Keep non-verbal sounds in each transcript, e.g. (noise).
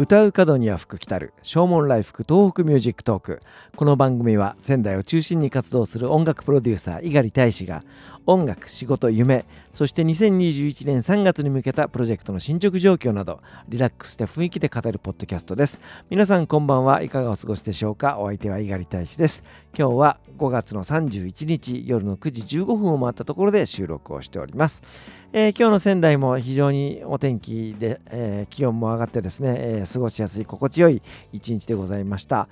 唱う門には福来たる唱門来福東北ミュージックトーク。この番組は仙台を中心に活動する音楽プロデューサー猪狩大使が音楽仕事夢そして2021年3月に向けたプロジェクトの進捗状況などリラックスした雰囲気で語るポッドキャストです。皆さんこんばんは。いかがお過ごしでしょうか？お相手は猪狩大使です。今日は5月の31日夜の9時15分を回ったところで収録をしております、えー、今日の仙台も非常にお天気で、えー、気温も上がってですね、えー、過ごしやすい心地よい一日でございました。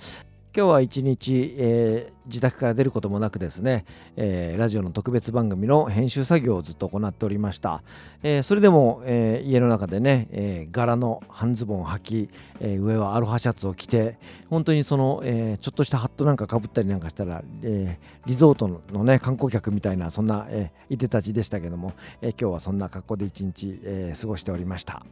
今日は一日、えー、自宅から出ることもなくですね、えー、ラジオの特別番組の編集作業をずっと行っておりました、えー、それでも、え家の中でね、え柄の半ズボンを履き、え上はアロハシャツを着て本当にその、えちょっとしたハットなんかかぶったりなんかしたら、えリゾートのね観光客みたいなそんな、えいてたちでしたけども、え今日はそんな格好で一日、え過ごしておりました。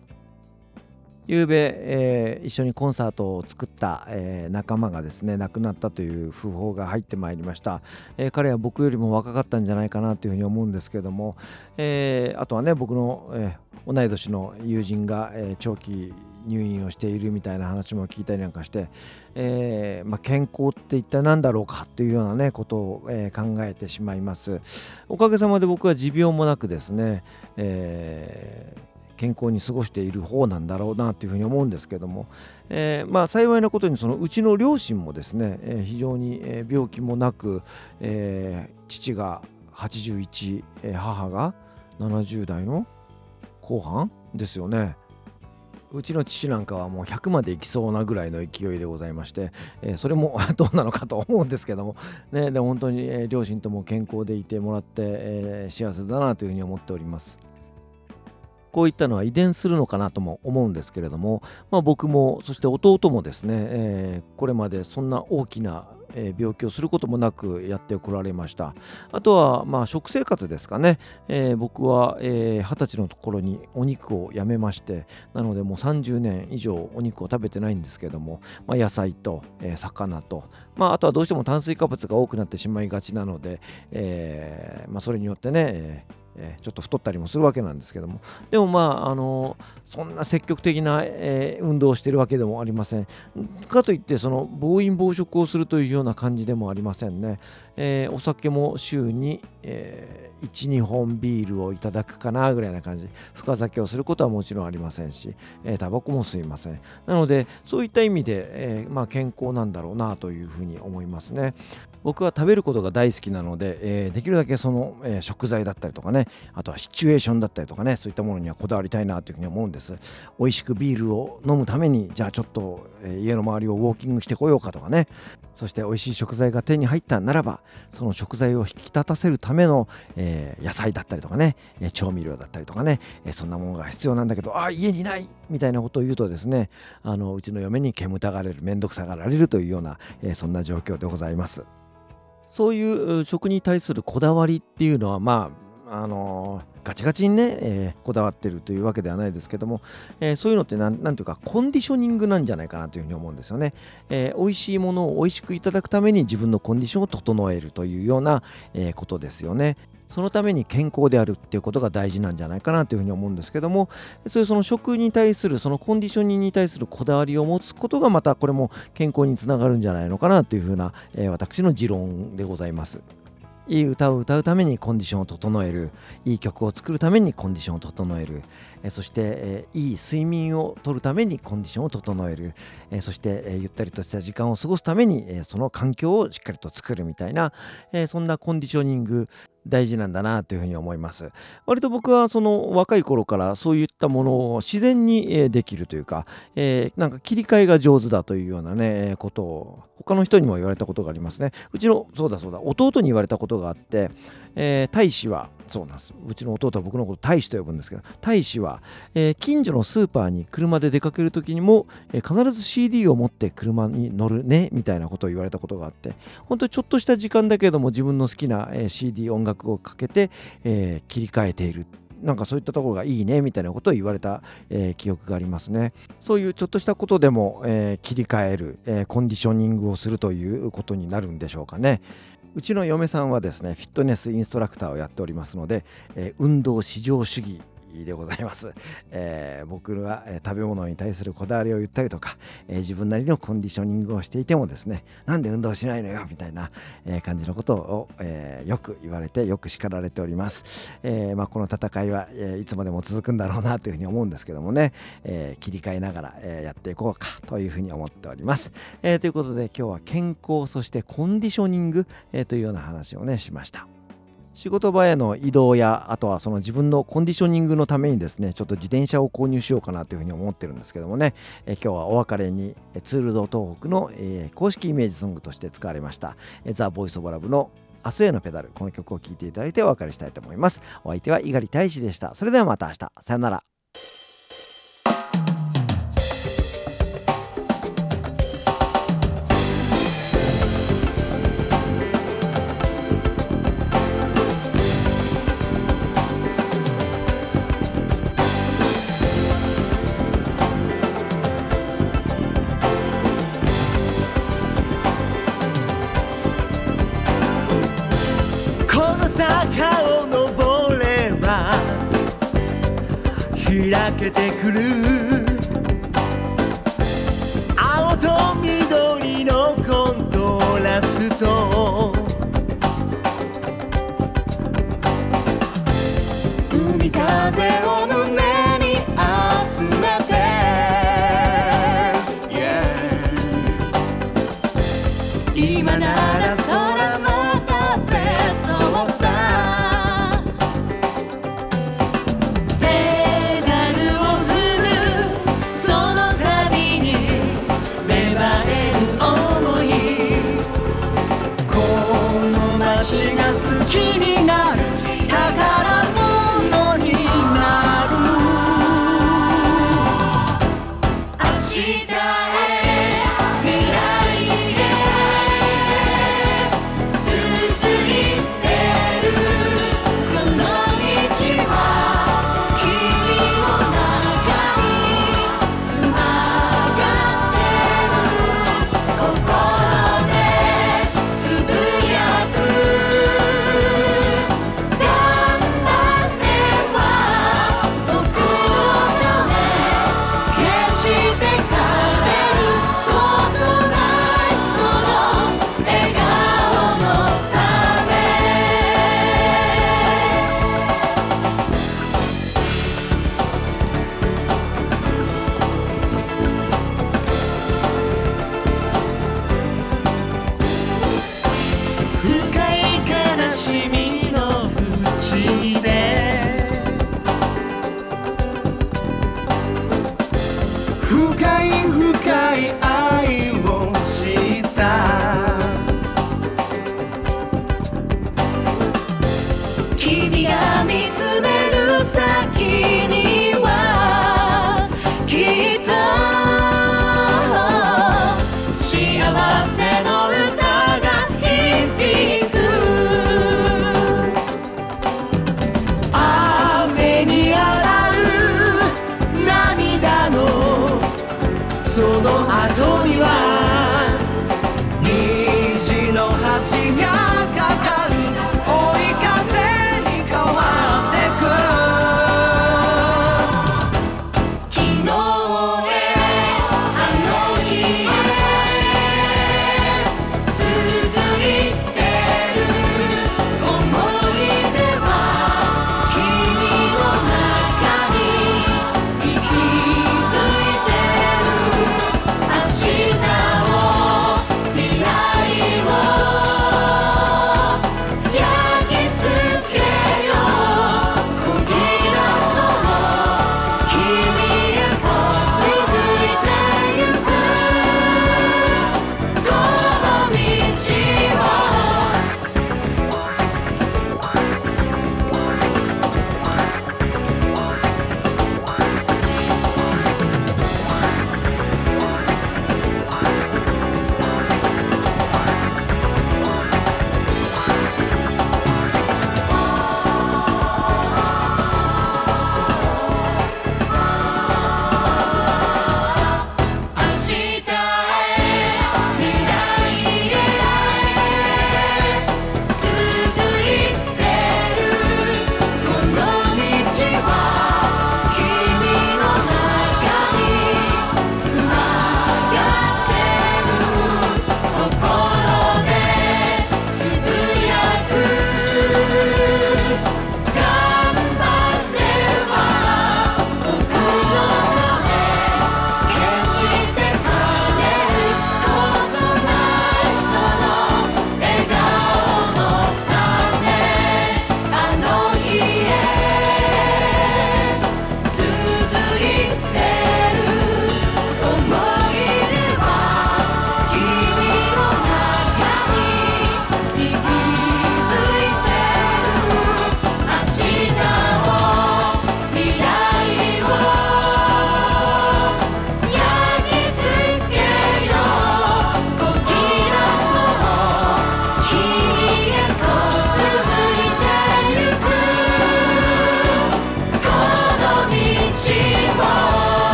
昨べ、えー、一緒にコンサートを作った、えー、仲間がですね亡くなったという訃報が入ってまいりました、えー、彼は僕よりも若かったんじゃないかなというふうに思うんですけども、えあとはね僕の、え同い年の友人が、え長期入院をしているみたいな話も聞いたりなんかして、えー、まあ、健康って一体何だろうかというようなねことを、えー、考えてしまいます。おかげさまで僕は持病もなくですね、えー健康に過ごしている方なんだろうなというふうに思うんですけども、えー、まあ幸いなことにそのうちの両親もですね、えー、非常に病気もなく、えー、父が81、え母が70代の後半ですよね。うちの父なんかはもう100までいきそうなぐらいの勢いでございまして、えー、それも (laughs) どうなのかと思うんですけども、ね、でも本当に、え、両親とも健康でいてもらって、えー、幸せだなというふうに思っております。こういったのは遺伝するのかなとも思うんですけれども、まあ、僕もそして弟もですね、えー、これまでそんな大きな病気をすることもなくやってこられました。あとはまあ食生活ですかね、えー、僕は二十、歳のところにお肉をやめましてなのでもう30年以上お肉を食べてないんですけども、まあ、野菜と、えー、魚と、まあ、あとはどうしても炭水化物が多くなってしまいがちなので、えまあ、それによってね、えーえー、ちょっと太ったりもするわけなんですけども。でもまああのそんな積極的な、えー、運動をしているわけでもありません。かといってその暴飲暴食をするというような感じでもありませんね、えー、お酒も週に、えー、12本ビールをいただくかなぐらいな感じ。深酒をすることはもちろんありませんし、えー、タバコも吸いません。なのでそういった意味で、え、まあ、健康なんだろうなというふうに思いますね。僕は食べることが大好きなので、えー、できるだけその、えー、食材だったりとかねあとはシチュエーションだったりとかねそういったものにはこだわりたいなというふうに思うんです美味しくビールを飲むためにじゃあちょっと、えー、家の周りをウォーキングしてこようかとかねそして美味しい食材が手に入ったならばその食材を引き立たせるための、え野菜だったりとかねえ調味料だったりとかね、えそんなものが必要なんだけどあ家にないみたいなことを言うとですねあのうちの嫁に煙たがれる面倒くさがられるというような、えそんな状況でございます。そういう食に対するこだわりっていうのはまああのーガチガチにね、えー、こだわってるというわけではないですけども、えー、そういうのって何ていうかコンディショニングなんじゃないかなというふうに思うんですよね、えー、美味しいものを美味しくいただくために自分のコンディションを整えるというような、えことですよね。そのために健康であるっていうことが大事なんじゃないかなというふうに思うんですけどもそういうその食に対するそのコンディショニングに対するこだわりを持つことがまたこれも健康につながるんじゃないのかなというふうな、え私の持論でございます。いい歌を歌うためにコンディションを整える。いい曲を作るためにコンディションを整える、えそして、えいい睡眠をとるためにコンディションを整える、えそして、えゆったりとした時間を過ごすために、えその環境をしっかりと作るみたいな、えそんなコンディショニング大事なんだなというふうに思います。割と僕はその若い頃からそういったものを自然にできるというか、えー、なんか切り替えが上手だというようなねことを他の人にも言われたことがありますね。うちのそうだそうだ弟に言われたことがあって、えー、大使はそうなんですうちの弟は僕のこと大使と呼ぶんですけど大使は、えー、近所のスーパーに車で出かける時にも、えー、必ず CD を持って車に乗るねみたいなことを言われたことがあって本当にちょっとした時間だけれども自分の好きな、えー、CD 音楽をかけて、え、切り替えているなんかそういったところがいいねみたいなことを言われた、えー、記憶がありますね。そういうちょっとしたことでも、えー、切り替える、えー、コンディショニングをするということになるんでしょうかね。うちの嫁さんはですねフィットネスインストラクターをやっておりますので、え、運動至上主義でございます、えー、僕は、食べ物に対するこだわりを言ったりとか、え自分なりのコンディショニングをしていてもですねなんで運動しないのよみたいな、え感じのことを、えよく言われてよく叱られております、えまあ、この戦いは、いつまでも続くんだろうなというふうに思うんですけどもね、え切り替えながら、えやっていこうかというふうに思っております、えということで今日は健康そしてコンディショニング、えというような話をねしました。仕事場への移動やあとはその自分のコンディショニングのためにですねちょっと自転車を購入しようかなというふうに思ってるんですけどもねえ今日はお別れにツールド東北の、えー、公式イメージソングとして使われましたえザ・ボイス・オブ・ラブの明日へのペダルこの曲を聴いていただいてお別れしたいと思います。お相手は猪狩大志でした。それではまた明日。さよなら。坂を登れば開けてくる。青と緑のコントラスト。海風を深い